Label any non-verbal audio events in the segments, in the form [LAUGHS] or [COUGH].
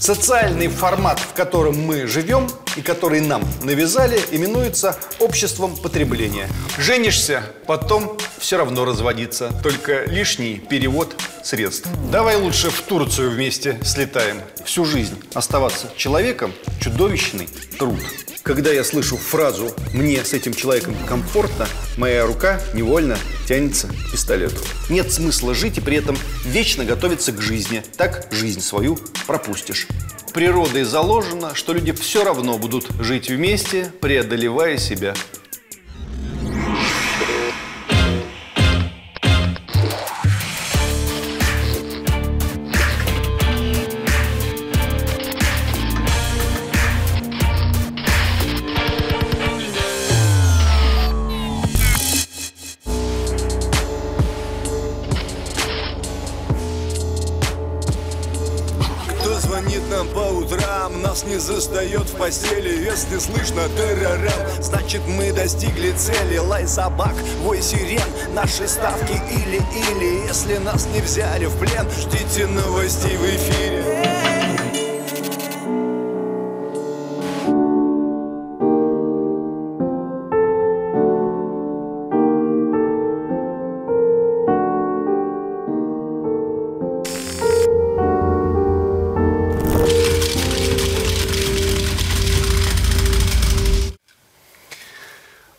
Социальный формат, в котором мы живем и который нам навязали, именуется обществом потребления. Женишься, потом все равно разводиться, только лишний перевод средств. Давай лучше в Турцию вместе слетаем. Всю жизнь оставаться человеком – чудовищный труд. Когда я слышу фразу «мне с этим человеком комфортно», моя рука невольно тянется к пистолету. Нет смысла жить и при этом вечно готовиться к жизни. Так жизнь свою пропустишь. Природой заложено, что люди все равно будут жить вместе, преодолевая себя. Не застает в постели Если слышно террорем, значит мы достигли цели. Лай собак, вой сирен, наши ставки или-или. Если нас не взяли в плен, ждите новостей в эфире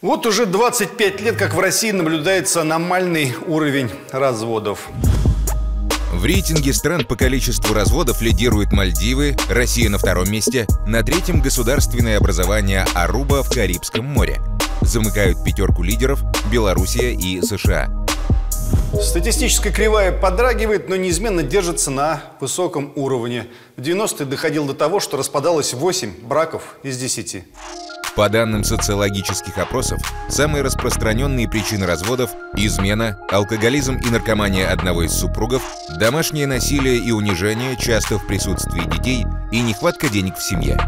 Вот уже 25 лет, как в России наблюдается аномальный уровень разводов. В рейтинге стран по количеству разводов лидируют Мальдивы, Россия на втором месте, на третьем государственное образование Аруба в Карибском море. Замыкают пятерку лидеров Белоруссия и США. Статистическая кривая подрагивает, но неизменно держится на высоком уровне. В 90-е доходило до того, что распадалось 8 браков из 10. По данным социологических опросов, самые распространенные причины разводов – измена, алкоголизм и наркомания одного из супругов, домашнее насилие и унижение часто в присутствии детей и нехватка денег в семье.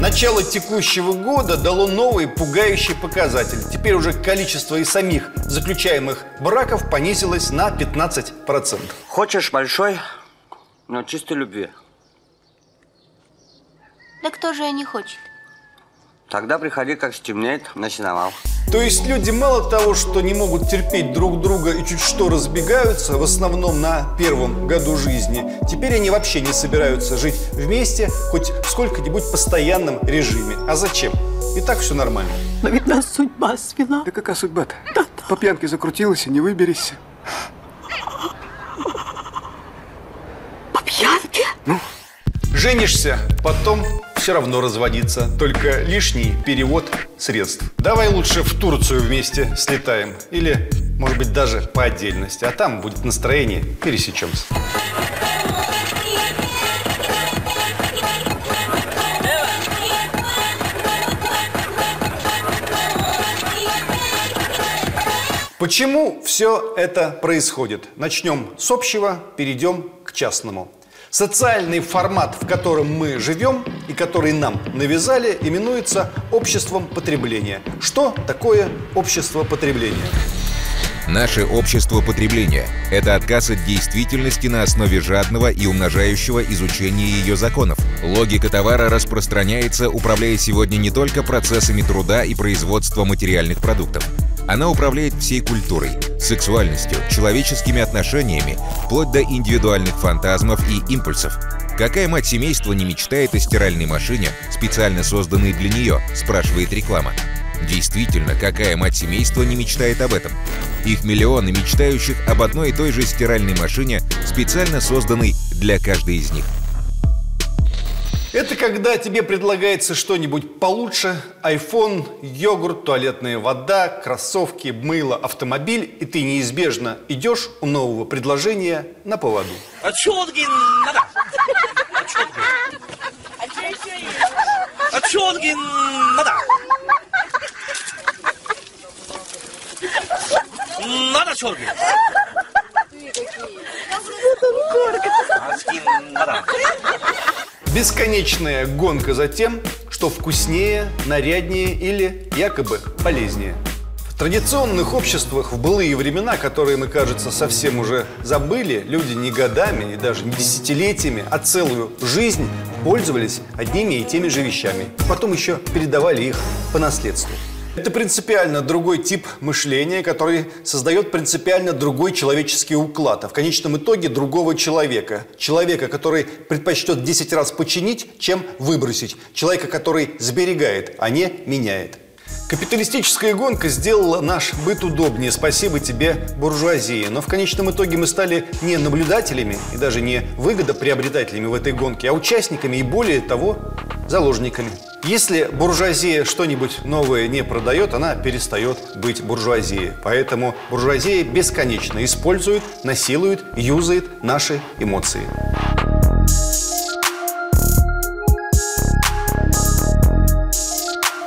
Начало текущего года дало новый пугающий показатель. Теперь уже количество и самих заключаемых браков понизилось на 15%. Хочешь большой, но чистой любви. Да кто же ее не хочет? Тогда приходи, как стемнеет, на сеновал. То есть люди мало того, что не могут терпеть друг друга и чуть что разбегаются, в основном на первом году жизни, теперь они вообще не собираются жить вместе хоть в сколько-нибудь постоянном режиме. А зачем? И так все нормально. Но ведь нас судьба свела. Да какая судьба-то? По пьянке закрутилась и не выберешься. По пьянке? Женишься, потом все равно разводиться, только лишний перевод средств. Давай лучше в Турцию вместе слетаем. Или, может быть, даже по отдельности. А там будет настроение, пересечемся. Почему все это происходит? Начнем с общего, перейдем к частному. Социальный формат, в котором мы живем и который нам навязали, именуется обществом потребления. Что такое общество потребления? Наше общество потребления – это отказ от действительности на основе жадного и умножающего изучения ее законов. Логика товара распространяется, управляя сегодня не только процессами труда и производства материальных продуктов. Она управляет всей культурой, сексуальностью, человеческими отношениями, вплоть до индивидуальных фантазмов и импульсов. Какая мать семейства не мечтает о стиральной машине, специально созданной для нее, спрашивает реклама. Действительно, какая мать семейства не мечтает об этом? Их миллионы мечтающих об одной и той же стиральной машине, специально созданной для каждой из них. Это когда тебе предлагается что-нибудь получше iPhone, йогурт, туалетная вода, кроссовки, мыло, автомобиль И ты неизбежно идешь у нового предложения на поводу Отчетки надо. Отчетки. Отчетки надо. Надо отчетки. Отчетки надо. Бесконечная гонка за тем, что вкуснее, наряднее или якобы полезнее традиционных обществах в былые времена, которые мы, кажется, совсем уже забыли, люди не годами и даже не десятилетиями, а целую жизнь пользовались одними и теми же вещами. Потом еще передавали их по наследству. Это принципиально другой тип мышления, который создает принципиально другой человеческий уклад, а в конечном итоге другого человека. Человека, который предпочтет 10 раз починить, чем выбросить. Человека, который сберегает, а не меняет. Капиталистическая гонка сделала наш быт удобнее, спасибо тебе, буржуазии. Но в конечном итоге мы стали не наблюдателями и даже не выгодоприобретателями в этой гонке, а участниками и более того, заложниками. Если буржуазия что-нибудь новое не продает, она перестает быть буржуазией. Поэтому буржуазия бесконечно использует, насилует, юзает наши эмоции.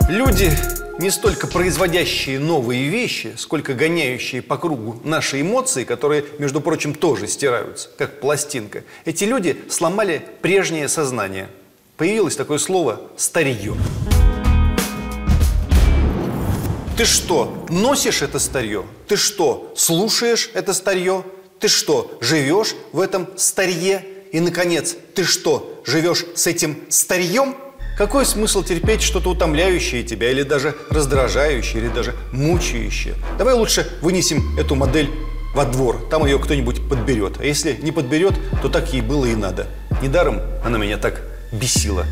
Люди не столько производящие новые вещи, сколько гоняющие по кругу наши эмоции, которые, между прочим, тоже стираются, как пластинка. Эти люди сломали прежнее сознание. Появилось такое слово «старье». Ты что, носишь это старье? Ты что, слушаешь это старье? Ты что, живешь в этом старье? И, наконец, ты что, живешь с этим старьем? Какой смысл терпеть что-то утомляющее тебя, или даже раздражающее, или даже мучающее? Давай лучше вынесем эту модель во двор, там ее кто-нибудь подберет. А если не подберет, то так ей было и надо. Недаром она меня так бесила.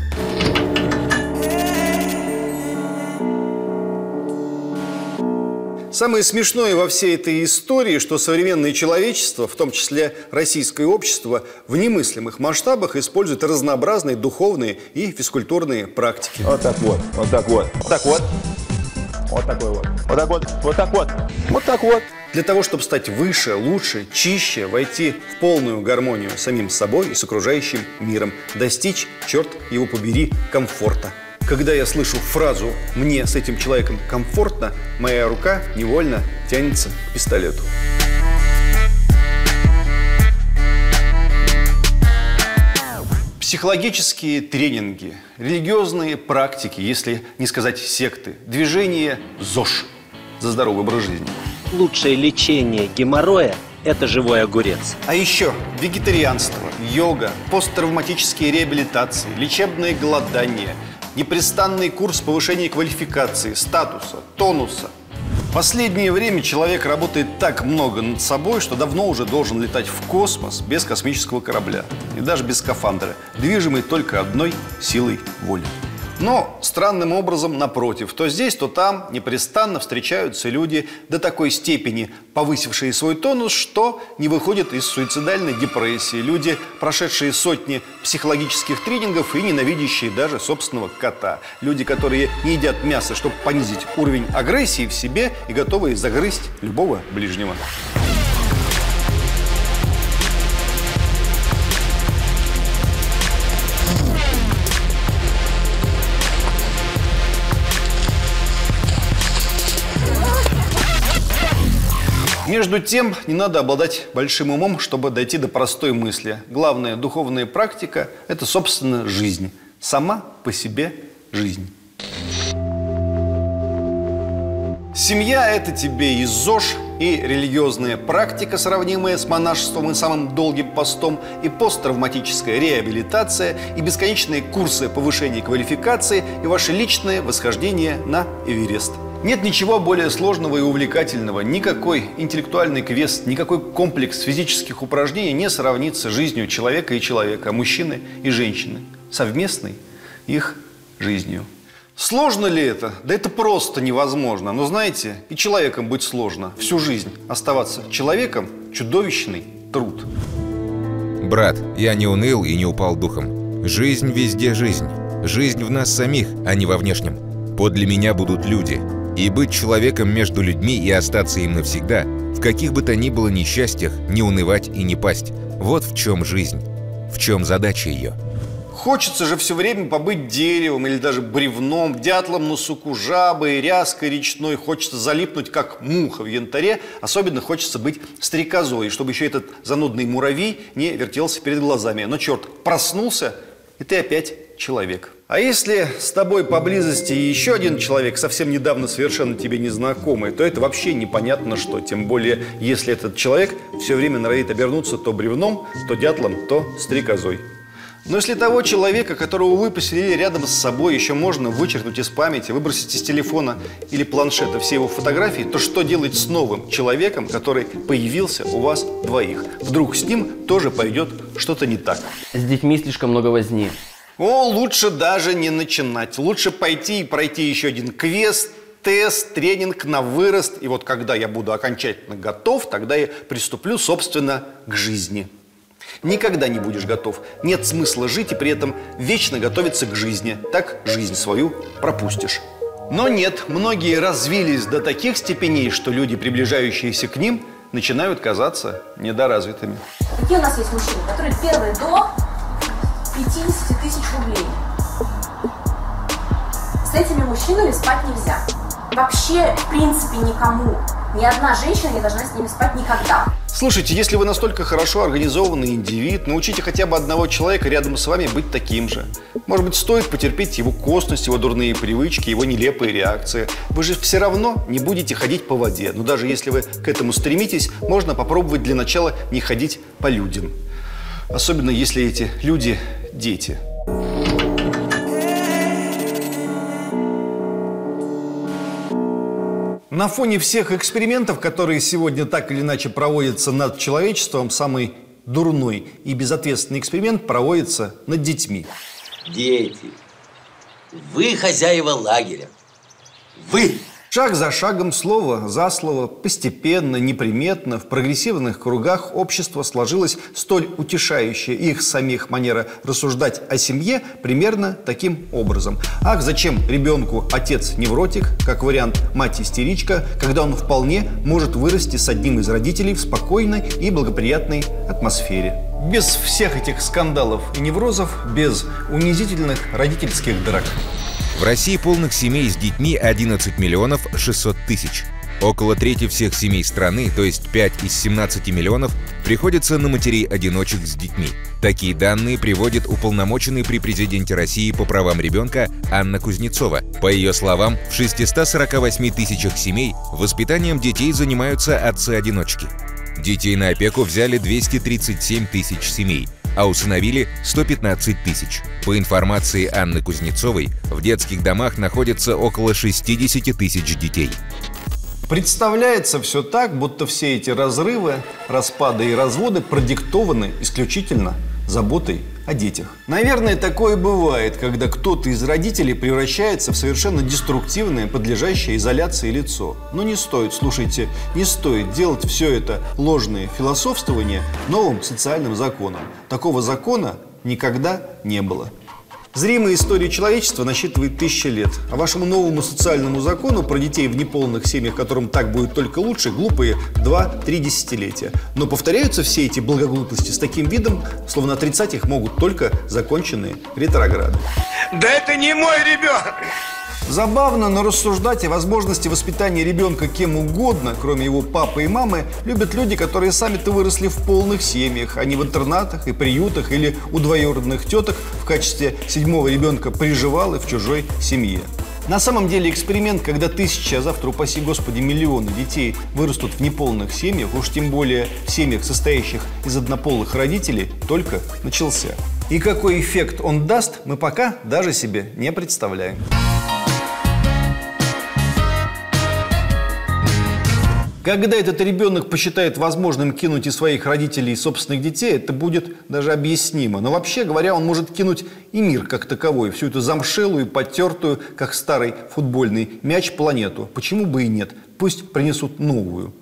Самое смешное во всей этой истории, что современное человечество, в том числе российское общество, в немыслимых масштабах использует разнообразные духовные и физкультурные практики. Вот так вот, вот так вот, вот так вот. Вот такой вот. Вот так вот, вот так вот, вот так вот. Для того, чтобы стать выше, лучше, чище, войти в полную гармонию с самим собой и с окружающим миром, достичь, черт его побери, комфорта. Когда я слышу фразу «мне с этим человеком комфортно», моя рука невольно тянется к пистолету. Психологические тренинги, религиозные практики, если не сказать секты, движение ЗОЖ за здоровый образ жизни. Лучшее лечение геморроя – это живой огурец. А еще вегетарианство, йога, посттравматические реабилитации, лечебное голодание, непрестанный курс повышения квалификации, статуса, тонуса – Последнее время человек работает так много над собой, что давно уже должен летать в космос без космического корабля и даже без скафандра, движимый только одной силой воли. Но странным образом, напротив, то здесь, то там непрестанно встречаются люди до такой степени повысившие свой тонус, что не выходят из суицидальной депрессии. Люди, прошедшие сотни психологических тренингов и ненавидящие даже собственного кота. Люди, которые не едят мясо, чтобы понизить уровень агрессии в себе и готовые загрызть любого ближнего. Между тем, не надо обладать большим умом, чтобы дойти до простой мысли. Главная духовная практика – это, собственно, жизнь. Сама по себе жизнь. Семья – это тебе и ЗОЖ, и религиозная практика, сравнимая с монашеством и самым долгим постом, и посттравматическая реабилитация, и бесконечные курсы повышения квалификации, и ваше личное восхождение на Эверест – нет ничего более сложного и увлекательного. Никакой интеллектуальный квест, никакой комплекс физических упражнений не сравнится с жизнью человека и человека, мужчины и женщины, совместной их жизнью. Сложно ли это? Да это просто невозможно. Но знаете, и человеком быть сложно. Всю жизнь оставаться человеком – чудовищный труд. Брат, я не уныл и не упал духом. Жизнь везде жизнь. Жизнь в нас самих, а не во внешнем. Подле меня будут люди – и быть человеком между людьми и остаться им навсегда, в каких бы то ни было несчастьях, не унывать и не пасть. Вот в чем жизнь, в чем задача ее. Хочется же все время побыть деревом или даже бревном, дятлом на суку, жабой, ряской речной. Хочется залипнуть, как муха в янтаре. Особенно хочется быть стрекозой, чтобы еще этот занудный муравей не вертелся перед глазами. Но черт, проснулся, и ты опять человек. А если с тобой поблизости еще один человек, совсем недавно совершенно тебе незнакомый, то это вообще непонятно что. Тем более, если этот человек все время норовит обернуться то бревном, то дятлом, то стрекозой. Но если того человека, которого вы поселили рядом с собой, еще можно вычеркнуть из памяти, выбросить из телефона или планшета все его фотографии, то что делать с новым человеком, который появился у вас двоих? Вдруг с ним тоже пойдет что-то не так? С детьми слишком много возни. О, лучше даже не начинать. Лучше пойти и пройти еще один квест, тест, тренинг на вырост. И вот когда я буду окончательно готов, тогда я приступлю, собственно, к жизни. Никогда не будешь готов. Нет смысла жить и при этом вечно готовиться к жизни. Так жизнь свою пропустишь. Но нет, многие развились до таких степеней, что люди, приближающиеся к ним, начинают казаться недоразвитыми. Какие у нас есть мужчины, которые первые до 50 тысяч рублей. С этими мужчинами спать нельзя. Вообще, в принципе, никому. Ни одна женщина не должна с ними спать никогда. Слушайте, если вы настолько хорошо организованный индивид, научите хотя бы одного человека рядом с вами быть таким же. Может быть, стоит потерпеть его косность, его дурные привычки, его нелепые реакции. Вы же все равно не будете ходить по воде. Но даже если вы к этому стремитесь, можно попробовать для начала не ходить по людям. Особенно если эти люди – дети. На фоне всех экспериментов, которые сегодня так или иначе проводятся над человечеством, самый дурной и безответственный эксперимент проводится над детьми. Дети, вы хозяева лагеря. Вы Шаг за шагом, слово за слово, постепенно, неприметно, в прогрессивных кругах общества сложилась столь утешающая их самих манера рассуждать о семье примерно таким образом. Ах, зачем ребенку отец-невротик, как вариант мать-истеричка, когда он вполне может вырасти с одним из родителей в спокойной и благоприятной атмосфере. Без всех этих скандалов и неврозов, без унизительных родительских драк. В России полных семей с детьми 11 миллионов 600 тысяч. Около трети всех семей страны, то есть 5 из 17 миллионов, приходится на матерей-одиночек с детьми. Такие данные приводит уполномоченный при президенте России по правам ребенка Анна Кузнецова. По ее словам, в 648 тысячах семей воспитанием детей занимаются отцы-одиночки. Детей на опеку взяли 237 тысяч семей, а усыновили 115 тысяч. По информации Анны Кузнецовой, в детских домах находится около 60 тысяч детей. Представляется все так, будто все эти разрывы, распады и разводы продиктованы исключительно заботой о детях. Наверное, такое бывает, когда кто-то из родителей превращается в совершенно деструктивное, подлежащее изоляции лицо. Но не стоит, слушайте, не стоит делать все это ложное философствование новым социальным законом. Такого закона никогда не было. Зримая история человечества насчитывает тысячи лет, а вашему новому социальному закону про детей в неполных семьях, которым так будет только лучше, глупые 2-3 десятилетия. Но повторяются все эти благоглупости с таким видом, словно отрицать их могут только законченные ретрограды. Да это не мой ребенок! Забавно, но рассуждать о возможности воспитания ребенка кем угодно, кроме его папы и мамы, любят люди, которые сами-то выросли в полных семьях, а не в интернатах и приютах или у двоюродных теток в качестве седьмого ребенка приживал и в чужой семье. На самом деле эксперимент, когда тысячи, а завтра, упаси господи, миллионы детей вырастут в неполных семьях, уж тем более в семьях, состоящих из однополых родителей, только начался. И какой эффект он даст, мы пока даже себе не представляем. Когда этот ребенок посчитает возможным кинуть и своих родителей, и собственных детей, это будет даже объяснимо. Но вообще говоря, он может кинуть и мир как таковой, всю эту замшелую, потертую, как старый футбольный мяч, планету. Почему бы и нет? Пусть принесут новую.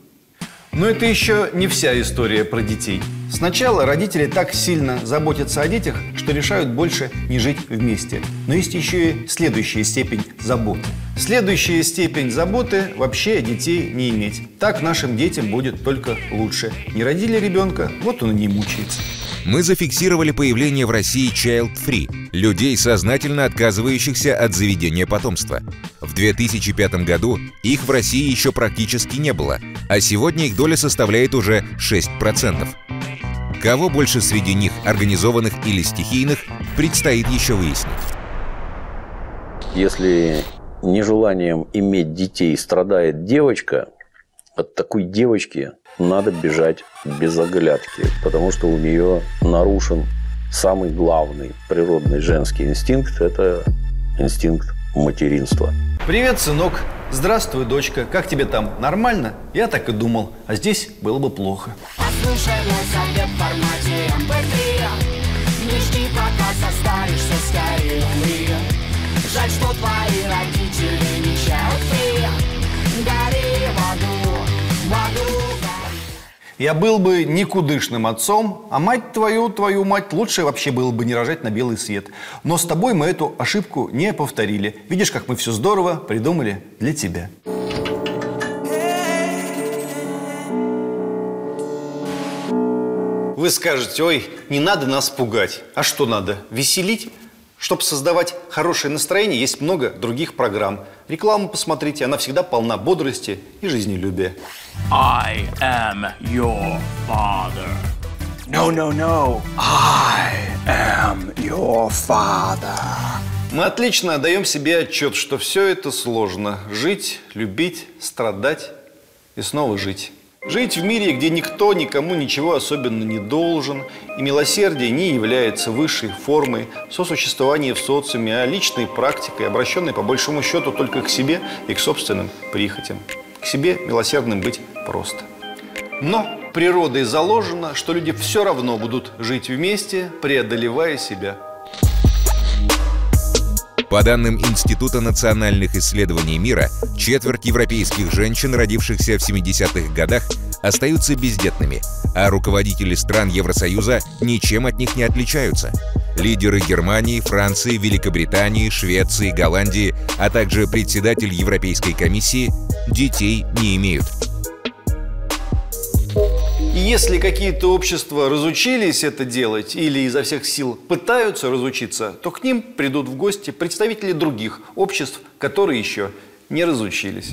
Но это еще не вся история про детей. Сначала родители так сильно заботятся о детях, что решают больше не жить вместе. Но есть еще и следующая степень заботы. Следующая степень заботы – вообще детей не иметь. Так нашим детям будет только лучше. Не родили ребенка, вот он и не мучается. Мы зафиксировали появление в России Child Free – людей, сознательно отказывающихся от заведения потомства. В 2005 году их в России еще практически не было, а сегодня их доля составляет уже 6%. Кого больше среди них, организованных или стихийных, предстоит еще выяснить. Если нежеланием иметь детей страдает девочка, от такой девочки надо бежать без оглядки, потому что у нее нарушен самый главный природный женский инстинкт – это инстинкт материнства. Привет, сынок. Здравствуй, дочка. Как тебе там? Нормально? Я так и думал. А здесь было бы плохо. Послушай Жаль, что твои родители не чают Гори в аду, в аду Я был бы никудышным отцом, а мать твою, твою мать, лучше вообще было бы не рожать на белый свет. Но с тобой мы эту ошибку не повторили. Видишь, как мы все здорово придумали для тебя. Вы скажете, ой, не надо нас пугать. А что надо? Веселить? Чтобы создавать хорошее настроение, есть много других программ. Рекламу посмотрите, она всегда полна бодрости и жизнелюбия. I am your father. No, no, no. I am your father. Мы отлично отдаем себе отчет, что все это сложно. Жить, любить, страдать и снова жить. Жить в мире, где никто никому ничего особенно не должен, и милосердие не является высшей формой сосуществования в социуме, а личной практикой, обращенной по большому счету только к себе и к собственным прихотям. К себе милосердным быть просто. Но природой заложено, что люди все равно будут жить вместе, преодолевая себя. По данным Института национальных исследований мира, четверть европейских женщин, родившихся в 70-х годах, остаются бездетными, а руководители стран Евросоюза ничем от них не отличаются. Лидеры Германии, Франции, Великобритании, Швеции, Голландии, а также председатель Европейской комиссии детей не имеют. И если какие-то общества разучились это делать или изо всех сил пытаются разучиться, то к ним придут в гости представители других обществ, которые еще не разучились.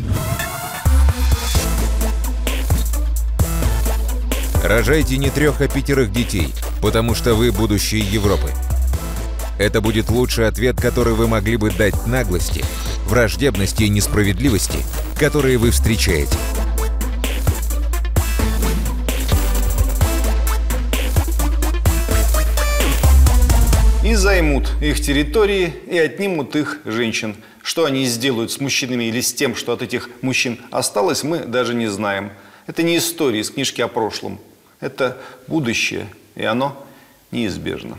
Рожайте не трех, а пятерых детей, потому что вы будущее Европы. Это будет лучший ответ, который вы могли бы дать наглости, враждебности и несправедливости, которые вы встречаете. Займут их территории и отнимут их женщин. Что они сделают с мужчинами или с тем, что от этих мужчин осталось, мы даже не знаем. Это не история из книжки о прошлом. Это будущее, и оно неизбежно.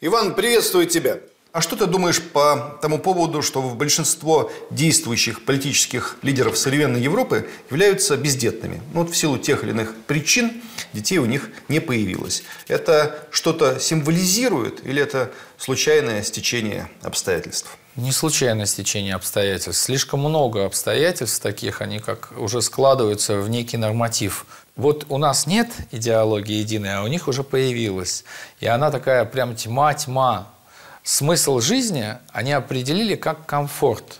Иван, приветствую тебя. А что ты думаешь по тому поводу, что в большинство действующих политических лидеров современной Европы являются бездетными? Ну, вот в силу тех или иных причин детей у них не появилось. Это что-то символизирует или это случайное стечение обстоятельств? Не случайное стечение обстоятельств. Слишком много обстоятельств таких, они как уже складываются в некий норматив. Вот у нас нет идеологии единой, а у них уже появилась. И она такая прям тьма-тьма. Смысл жизни они определили как комфорт.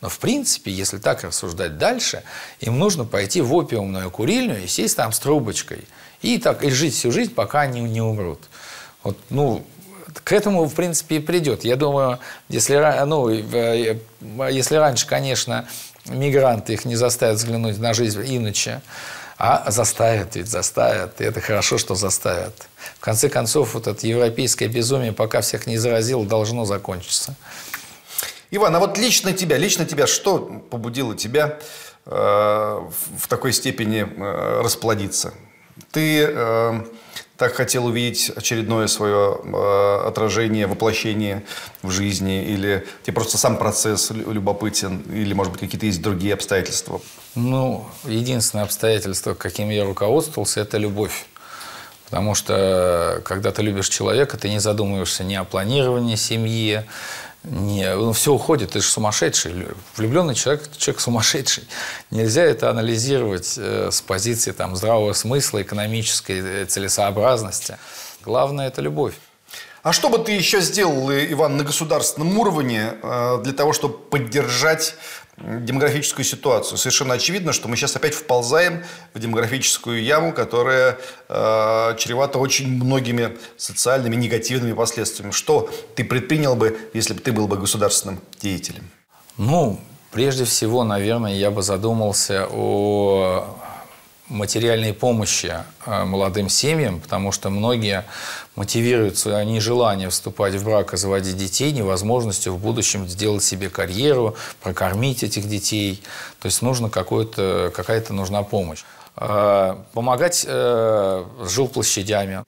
Но в принципе, если так рассуждать дальше, им нужно пойти в опиумную курильню и сесть там с трубочкой. И так и жить всю жизнь, пока они не умрут. Вот, ну, к этому, в принципе, и придет. Я думаю, если, ну, если раньше, конечно, мигранты их не заставят взглянуть на жизнь иначе, а заставят ведь, заставят. И это хорошо, что заставят. В конце концов, вот это европейское безумие, пока всех не заразило, должно закончиться. Иван, а вот лично тебя, лично тебя, что побудило тебя э, в такой степени э, расплодиться? Ты э, так хотел увидеть очередное свое э, отражение, воплощение в жизни, или тебе просто сам процесс любопытен, или, может быть, какие-то есть другие обстоятельства? Ну, единственное обстоятельство, каким я руководствовался, это любовь. Потому что, когда ты любишь человека, ты не задумываешься ни о планировании семьи, не, ну, все уходит, ты же сумасшедший. Влюбленный человек – человек сумасшедший. Нельзя это анализировать э, с позиции там, здравого смысла, экономической э, целесообразности. Главное – это любовь. А что бы ты еще сделал, Иван, на государственном уровне э, для того, чтобы поддержать демографическую ситуацию. Совершенно очевидно, что мы сейчас опять вползаем в демографическую яму, которая э, чревата очень многими социальными негативными последствиями. Что ты предпринял бы, если бы ты был бы государственным деятелем? Ну, прежде всего, наверное, я бы задумался о материальной помощи э, молодым семьям, потому что многие мотивируются нежеланием вступать в брак и заводить детей невозможностью в будущем сделать себе карьеру, прокормить этих детей. То есть нужно какая-то нужна помощь. Э, помогать э, с жилплощадями.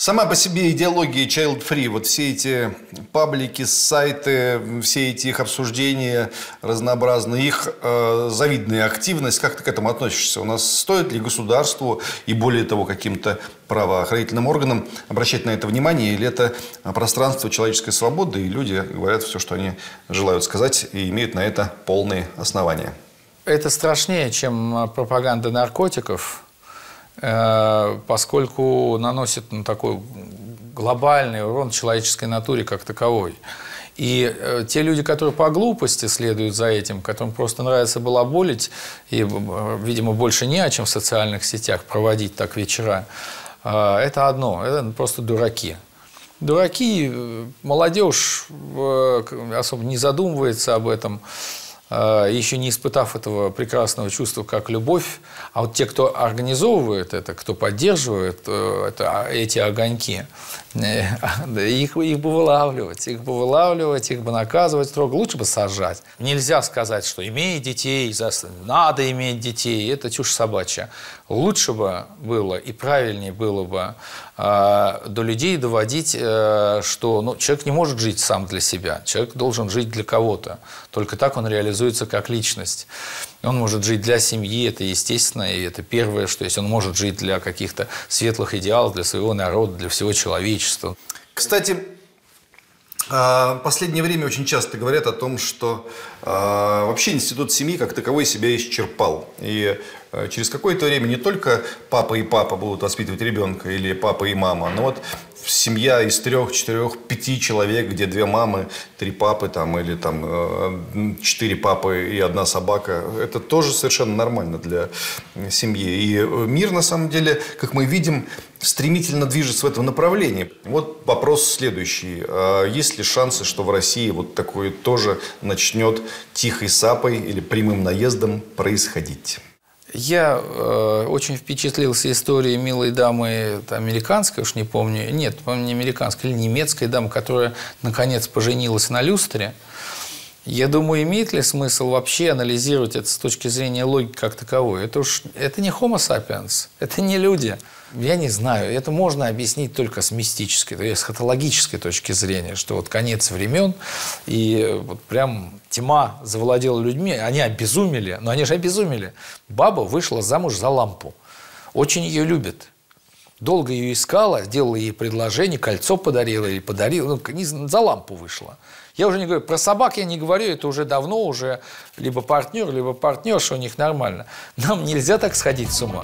Сама по себе идеология child free, вот все эти паблики, сайты, все эти их обсуждения разнообразные, их э, завидная активность, как ты к этому относишься? У нас стоит ли государству и более того каким-то правоохранительным органам обращать на это внимание, или это пространство человеческой свободы, и люди говорят все, что они желают сказать, и имеют на это полные основания? Это страшнее, чем пропаганда наркотиков, Э, поскольку наносит ну, такой глобальный урон человеческой натуре как таковой. И э, те люди, которые по глупости следуют за этим, которым просто нравится балаболить, и, э, видимо, больше не о чем в социальных сетях проводить так вечера, э, это одно, это просто дураки. Дураки, э, молодежь э, особо не задумывается об этом. А, еще не испытав этого прекрасного чувства, как любовь, а вот те, кто организовывает это, кто поддерживает э, это, а, эти огоньки, э, [LAUGHS] их, их бы вылавливать, их бы вылавливать, их бы наказывать строго, лучше бы сажать. Нельзя сказать, что имей детей, надо иметь детей, это чушь собачья. Лучше бы было и правильнее было бы э, до людей доводить, э, что ну, человек не может жить сам для себя, человек должен жить для кого-то. Только так он реализуется как личность. Он может жить для семьи, это естественно, и это первое, что есть. Он может жить для каких-то светлых идеалов, для своего народа, для всего человечества. Кстати, а, последнее время очень часто говорят о том, что э, вообще институт семьи как таковой себя исчерпал. И э, через какое-то время не только папа и папа будут воспитывать ребенка, или папа и мама, но вот семья из трех, четырех, пяти человек, где две мамы, три папы там, или там э, четыре папы и одна собака, это тоже совершенно нормально для семьи. И э, мир, на самом деле, как мы видим, стремительно движется в этом направлении. Вот вопрос следующий. А есть ли шансы, что в России вот такое тоже начнет тихой сапой или прямым наездом происходить? Я э, очень впечатлился историей милой дамы американской, уж не помню, нет, помню, не американской, или немецкой дамы, которая наконец поженилась на люстре. Я думаю, имеет ли смысл вообще анализировать это с точки зрения логики как таковой? Это уж это не Homo sapiens, это не люди. Я не знаю, это можно объяснить только с мистической, то есть с хатологической точки зрения, что вот конец времен, и вот прям тьма завладела людьми, они обезумели, но они же обезумели. Баба вышла замуж за лампу, очень ее любит. Долго ее искала, сделала ей предложение, кольцо подарила или подарила, ну, за лампу вышла. Я уже не говорю, про собак я не говорю, это уже давно уже либо партнер, либо партнерша у них нормально. Нам нельзя так сходить с ума.